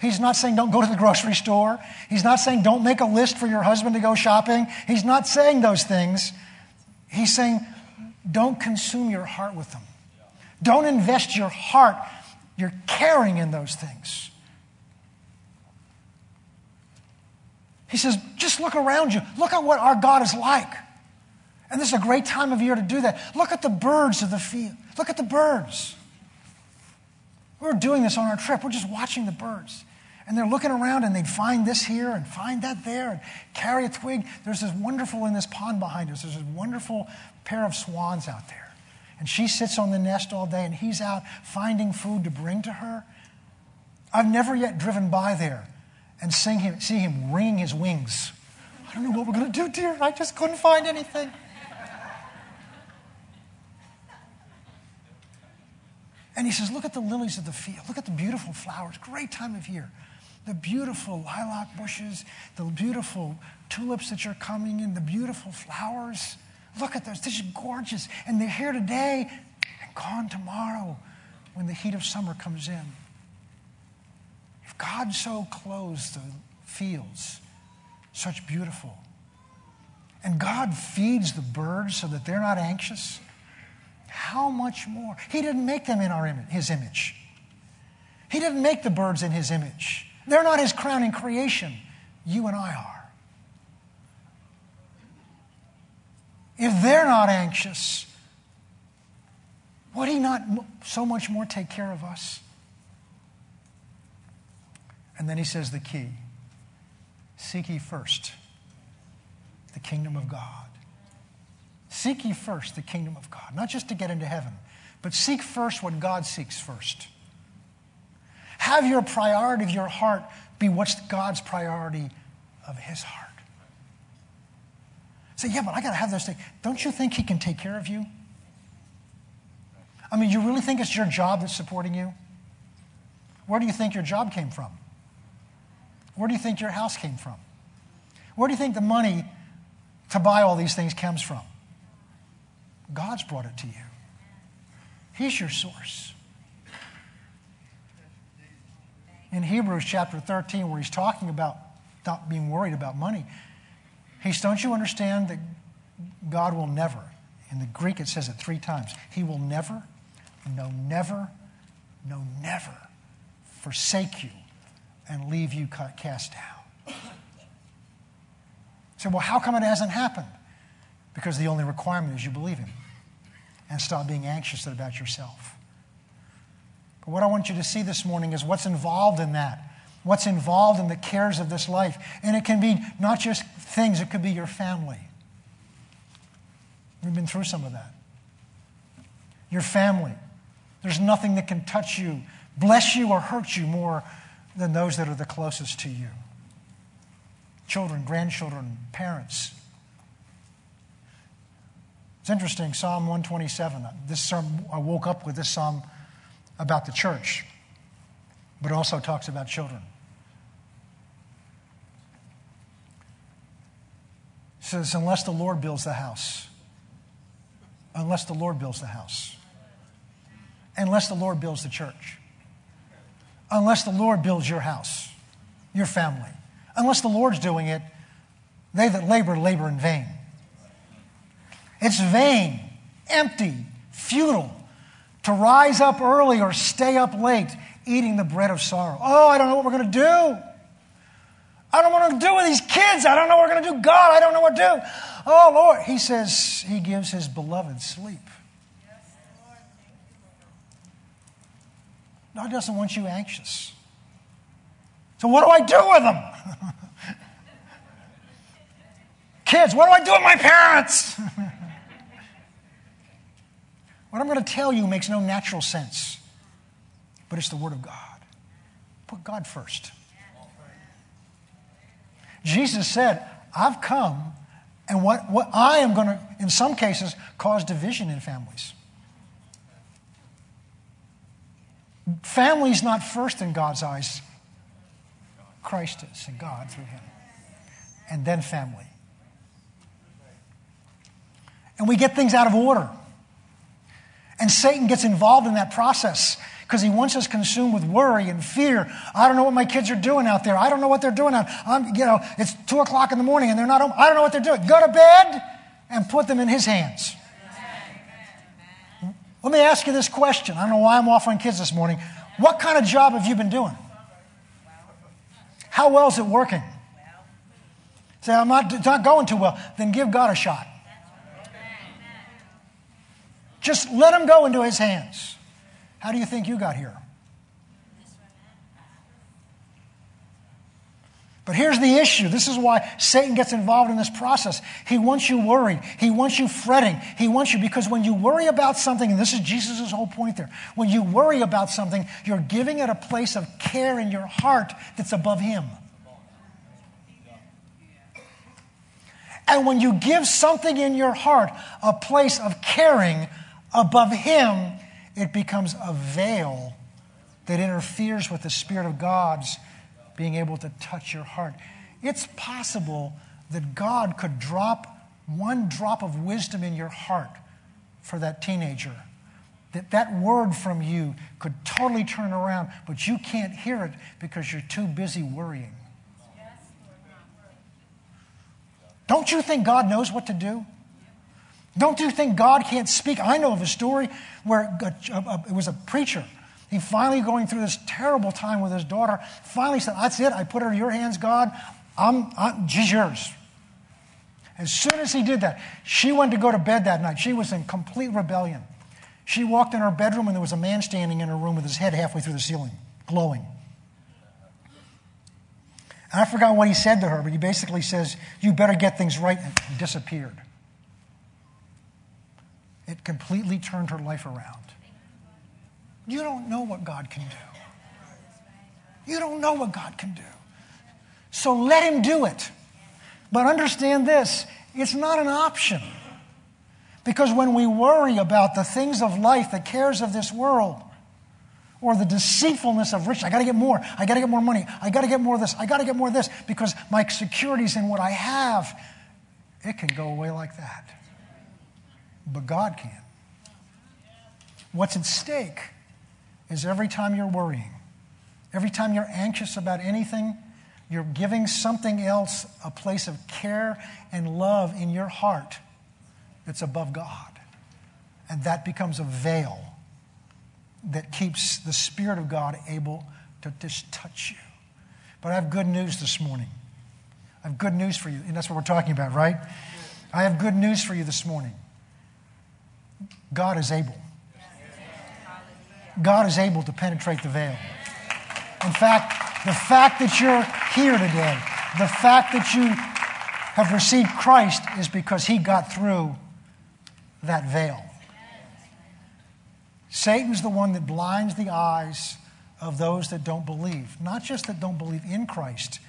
He's not saying don't go to the grocery store. He's not saying don't make a list for your husband to go shopping. He's not saying those things. He's saying, don't consume your heart with them. Don't invest your heart, your caring in those things. He says, just look around you. Look at what our God is like. And this is a great time of year to do that. Look at the birds of the field. Look at the birds. We were doing this on our trip. We're just watching the birds. And they're looking around and they'd find this here and find that there and carry a twig. There's this wonderful in this pond behind us, there's this wonderful pair of swans out there. And she sits on the nest all day and he's out finding food to bring to her. I've never yet driven by there and him, see him wringing his wings. I don't know what we're going to do, dear. I just couldn't find anything. And he says, Look at the lilies of the field. Look at the beautiful flowers. Great time of year the beautiful lilac bushes, the beautiful tulips that are coming in, the beautiful flowers. Look at those. This is gorgeous. And they're here today and gone tomorrow when the heat of summer comes in. If God so clothes the fields, such beautiful, and God feeds the birds so that they're not anxious, how much more? He didn't make them in our image, his image. He didn't make the birds in his image. They're not his crowning creation. You and I are. If they're not anxious, would he not so much more take care of us? And then he says the key Seek ye first the kingdom of God. Seek ye first the kingdom of God, not just to get into heaven, but seek first what God seeks first. Have your priority of your heart be what's God's priority of his heart. Say, yeah, but I got to have those things. Don't you think he can take care of you? I mean, you really think it's your job that's supporting you? Where do you think your job came from? Where do you think your house came from? Where do you think the money to buy all these things comes from? God's brought it to you. He's your source. In Hebrews chapter 13, where he's talking about not being worried about money, he says, Don't you understand that God will never, in the Greek it says it three times, He will never, no, never, no, never forsake you and leave you cast down. So, well, how come it hasn't happened? Because the only requirement is you believe Him and stop being anxious about yourself. But what I want you to see this morning is what's involved in that. What's involved in the cares of this life. And it can be not just things, it could be your family. We've been through some of that. Your family. There's nothing that can touch you, bless you, or hurt you more than those that are the closest to you children, grandchildren, parents. It's interesting, Psalm 127. This psalm, I woke up with this psalm about the church, but also talks about children. It says, Unless the Lord builds the house, unless the Lord builds the house, unless the Lord builds the church, unless the Lord builds your house, your family, unless the Lord's doing it, they that labor, labor in vain. It's vain, empty, futile to rise up early or stay up late eating the bread of sorrow. Oh, I don't know what we're going to do. I don't know what to do with these kids. I don't know what we're going to do. God, I don't know what to do. Oh, Lord. He says he gives his beloved sleep. God doesn't want you anxious. So, what do I do with them? <laughs> Kids, what do I do with my parents? <laughs> What I'm going to tell you makes no natural sense, but it's the Word of God. Put God first. Jesus said, I've come, and what, what I am going to, in some cases, cause division in families. Family's not first in God's eyes. Christ is, and God through Him. And then family. And we get things out of order. And Satan gets involved in that process because he wants us consumed with worry and fear. I don't know what my kids are doing out there. I don't know what they're doing out. I'm, you know, it's two o'clock in the morning and they're not home. I don't know what they're doing. Go to bed and put them in his hands. Let me ask you this question. I don't know why I'm off on kids this morning. What kind of job have you been doing? How well is it working? Say, I'm not, it's not going too well. Then give God a shot. Just let him go into his hands. How do you think you got here? But here's the issue. This is why Satan gets involved in this process. He wants you worried. He wants you fretting. He wants you because when you worry about something, and this is Jesus' whole point there, when you worry about something, you're giving it a place of care in your heart that's above Him. And when you give something in your heart a place of caring, above him, it becomes a veil that interferes with the Spirit of God's being able to touch your heart. It's possible that God could drop one drop of wisdom in your heart for that teenager. That that word from you could totally turn around, but you can't hear it because you're too busy worrying. Don't you think God knows what to do? Don't you think God can't speak? I know of a story where it was a preacher. He finally going through this terrible time with his daughter. Finally said, "That's it. I put her in your hands, God. I'm, I'm she's yours." As soon as he did that, she went to go to bed that night. She was in complete rebellion. She walked in her bedroom and there was a man standing in her room with his head halfway through the ceiling, glowing. And I forgot what he said to her, but he basically says, You better get things right, and disappeared. It completely turned her life around. You don't know what God can do. You don't know what God can do. So let Him do it. But understand this it's not an option. Because when we worry about the things of life, the cares of this world, or the deceitfulness of riches. I got to get more. I got to get more money. I got to get more of this. I got to get more of this because my security is in what I have. It can go away like that. But God can. What's at stake is every time you're worrying, every time you're anxious about anything, you're giving something else a place of care and love in your heart that's above God. And that becomes a veil that keeps the Spirit of God able to just touch you. But I have good news this morning. I have good news for you. And that's what we're talking about, right? I have good news for you this morning. God is able. God is able to penetrate the veil. In fact, the fact that you're here today, the fact that you have received Christ is because he got through that veil. Satan's the one that blinds the eyes of those that don't believe. Not just that don't believe in Christ,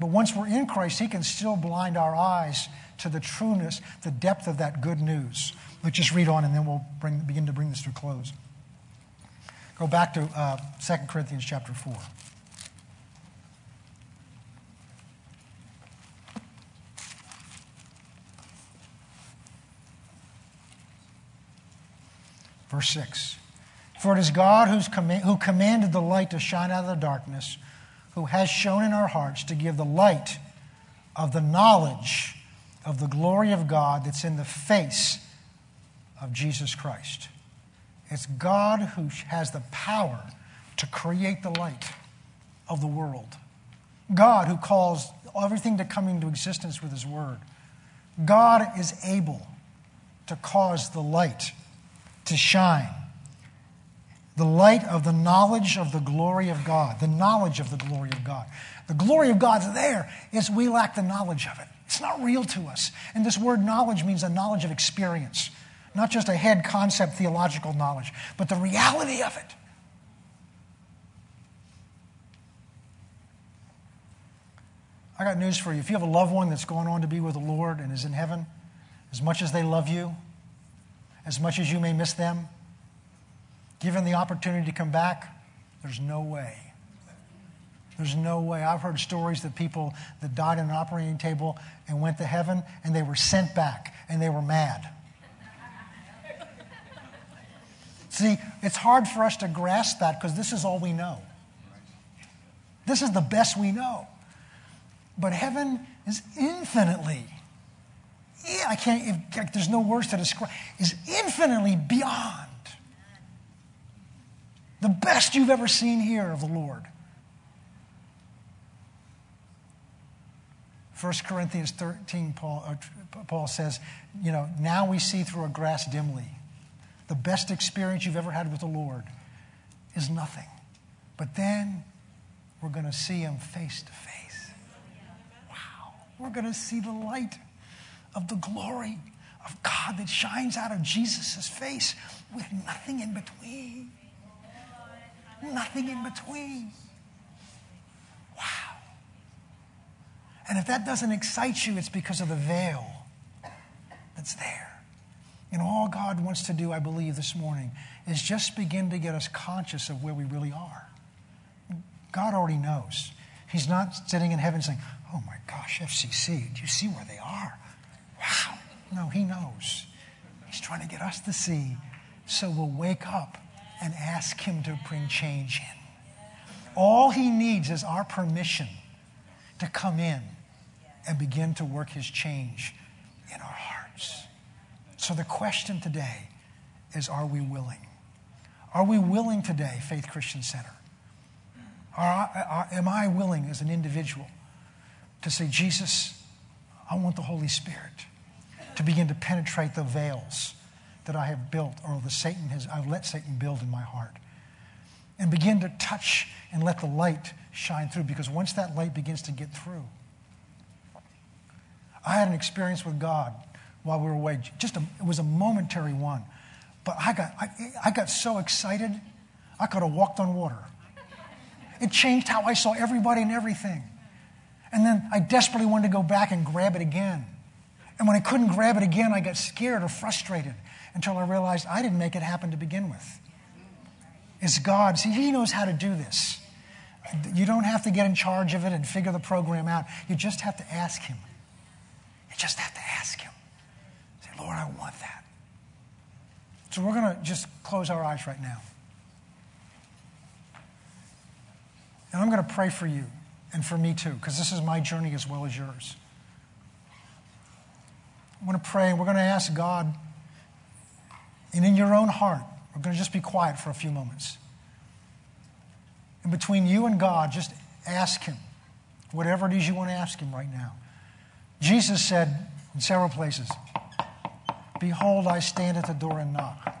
but once we're in Christ, he can still blind our eyes to the trueness, the depth of that good news. Let's just read on and then we'll bring, begin to bring this to a close. Go back to uh, 2 Corinthians chapter 4. Verse 6. For it is God who's who commanded the light to shine out of the darkness, who has shone in our hearts to give the light of the knowledge of the glory of God that's in the face of Jesus Christ. It's God who has the power to create the light of the world. God who calls everything to come into existence with His Word. God is able to cause the light to shine. The light of the knowledge of the glory of God. The knowledge of the glory of God. The glory of God's there, is we lack the knowledge of it. It's not real to us. And this word knowledge means a knowledge of experience, not just a head concept theological knowledge, but the reality of it. I got news for you. If you have a loved one that's going on to be with the Lord and is in heaven, as much as they love you, as much as you may miss them, given the opportunity to come back, there's no way. There's no way. I've heard stories that people that died on an operating table and went to heaven and they were sent back and they were mad. See, it's hard for us to grasp that because this is all we know. This is the best we know. But heaven is infinitely I can't, if, there's no words to describe, is infinitely beyond the best you've ever seen here of the Lord. 1 Corinthians 13, Paul, uh, Paul says, you know, now we see through a glass dimly. The best experience you've ever had with the Lord is nothing. But then we're going to see him face to face. Wow. We're going to see the light of the glory of God that shines out of Jesus' face with nothing in between. Nothing in between. Wow. And if that doesn't excite you, it's because of the veil that's there. And all God wants to do, I believe, this morning is just begin to get us conscious of where we really are. God already knows. He's not sitting in heaven saying, Oh my gosh, FCC, do you see where they are? Wow. No, he knows. He's trying to get us to see so we'll wake up and ask him to bring change in. All he needs is our permission to come in and begin to work his change in our. So the question today is are we willing? Are we willing today, Faith Christian Center? Are, are, am I willing as an individual to say, Jesus, I want the Holy Spirit? to begin to penetrate the veils that I have built or the Satan has I've let Satan build in my heart. And begin to touch and let the light shine through because once that light begins to get through. I had an experience with God while we were away. Just a, it was a momentary one. But I got, I, I got so excited, I could have walked on water. It changed how I saw everybody and everything. And then I desperately wanted to go back and grab it again. And when I couldn't grab it again, I got scared or frustrated until I realized I didn't make it happen to begin with. It's God. See, He knows how to do this. You don't have to get in charge of it and figure the program out. You just have to ask Him. You just have to ask Him. Lord, I want that. So we're going to just close our eyes right now. And I'm going to pray for you and for me too, because this is my journey as well as yours. I'm going to pray and we're going to ask God, and in your own heart, we're going to just be quiet for a few moments. And between you and God, just ask Him whatever it is you want to ask Him right now. Jesus said in several places, Behold, I stand at the door and knock.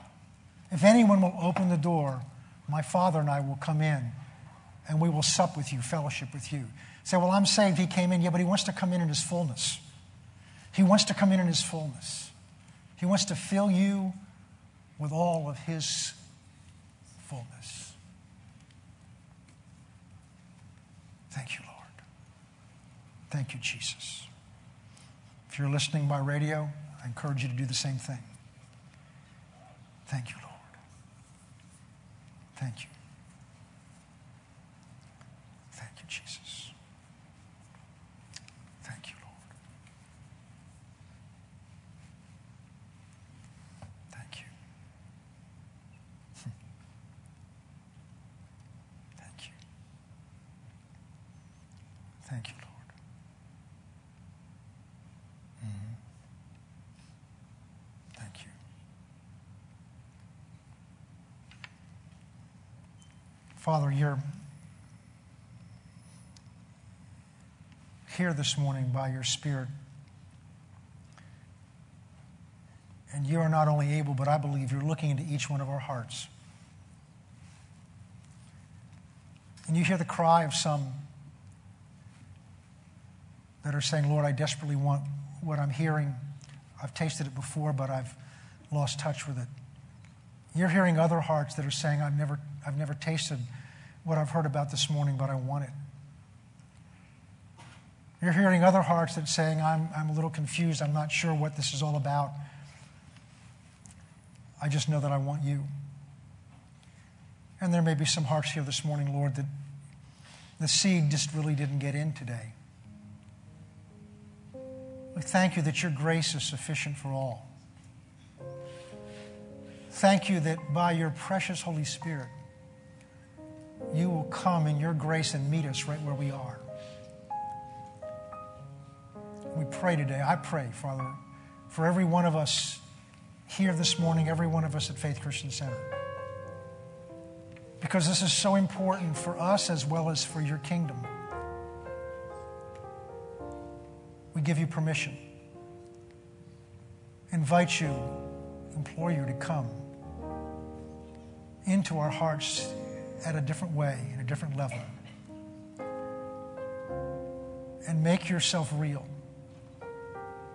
If anyone will open the door, my Father and I will come in and we will sup with you, fellowship with you. Say, well, I'm saved. He came in. Yeah, but he wants to come in in his fullness. He wants to come in in his fullness. He wants to fill you with all of his fullness. Thank you, Lord. Thank you, Jesus. If you're listening by radio, I encourage you to do the same thing. Thank you, Lord. Thank you. Thank you, Jesus. Thank you, Lord. Thank you. Thank you. Thank you, Lord. Mhm. Thank you. Father, you're here this morning by your Spirit. And you are not only able, but I believe you're looking into each one of our hearts. And you hear the cry of some that are saying, Lord, I desperately want what I'm hearing. I've tasted it before, but I've lost touch with it. You're hearing other hearts that are saying, I've never, I've never tasted what I've heard about this morning, but I want it. You're hearing other hearts that saying, I'm, I'm a little confused. I'm not sure what this is all about. I just know that I want you. And there may be some hearts here this morning, Lord, that the seed just really didn't get in today. We thank you that your grace is sufficient for all. Thank you that by your precious Holy Spirit, you will come in your grace and meet us right where we are. We pray today. I pray, Father, for every one of us here this morning, every one of us at Faith Christian Center. Because this is so important for us as well as for your kingdom. We give you permission, invite you, implore you to come into our hearts at a different way, in a different level, and make yourself real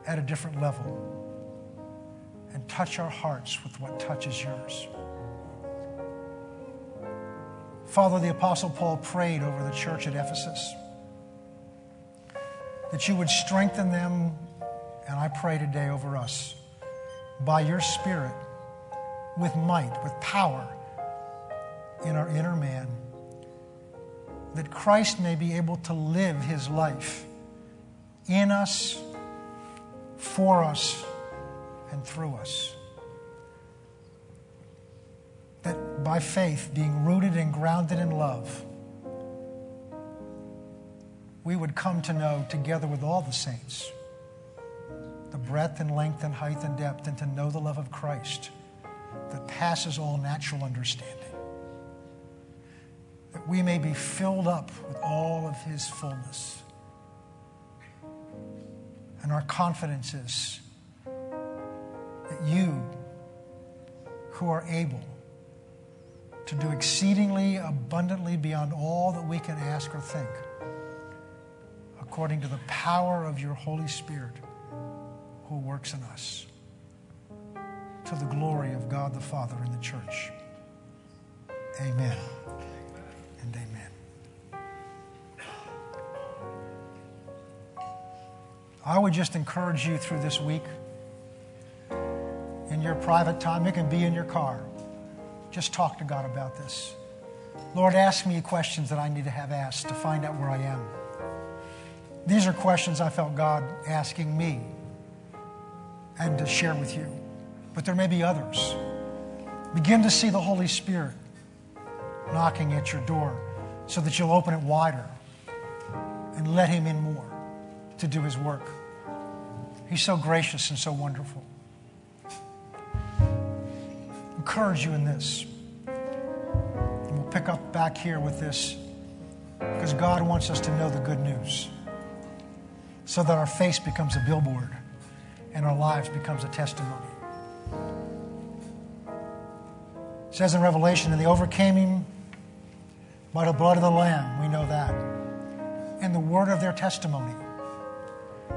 at a different level and touch our hearts with what touches yours. Father, the Apostle Paul prayed over the church at Ephesus that you would strengthen them, and I pray today over us by your Spirit with might, with power in our inner man, that Christ may be able to live his life in us, for us, and through us. That by faith, being rooted and grounded in love, we would come to know, together with all the saints, the breadth and length and height and depth, and to know the love of Christ that passes all natural understanding. That we may be filled up with all of his fullness. And our confidence is that you, who are able to do exceedingly abundantly beyond all that we can ask or think, according to the power of your Holy Spirit who works in us, to the glory of God the Father in the church. Amen and amen. I would just encourage you through this week in your private time. It can be in your car. Just talk to God about this. Lord, ask me questions that I need to have asked to find out where I am. These are questions I felt God asking me and to share with you. But there may be others. Begin to see the Holy Spirit knocking at your door so that you'll open it wider and let Him in more to do His work. He's so gracious and so wonderful. Encourage you in this. And we'll pick up back here with this because God wants us to know the good news so that our face becomes a billboard and our lives becomes a testimony. It says in Revelation, and they overcame him by the blood of the Lamb. We know that. And the word of their testimony.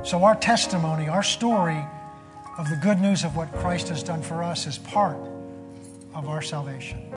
So, our testimony, our story of the good news of what Christ has done for us is part of our salvation.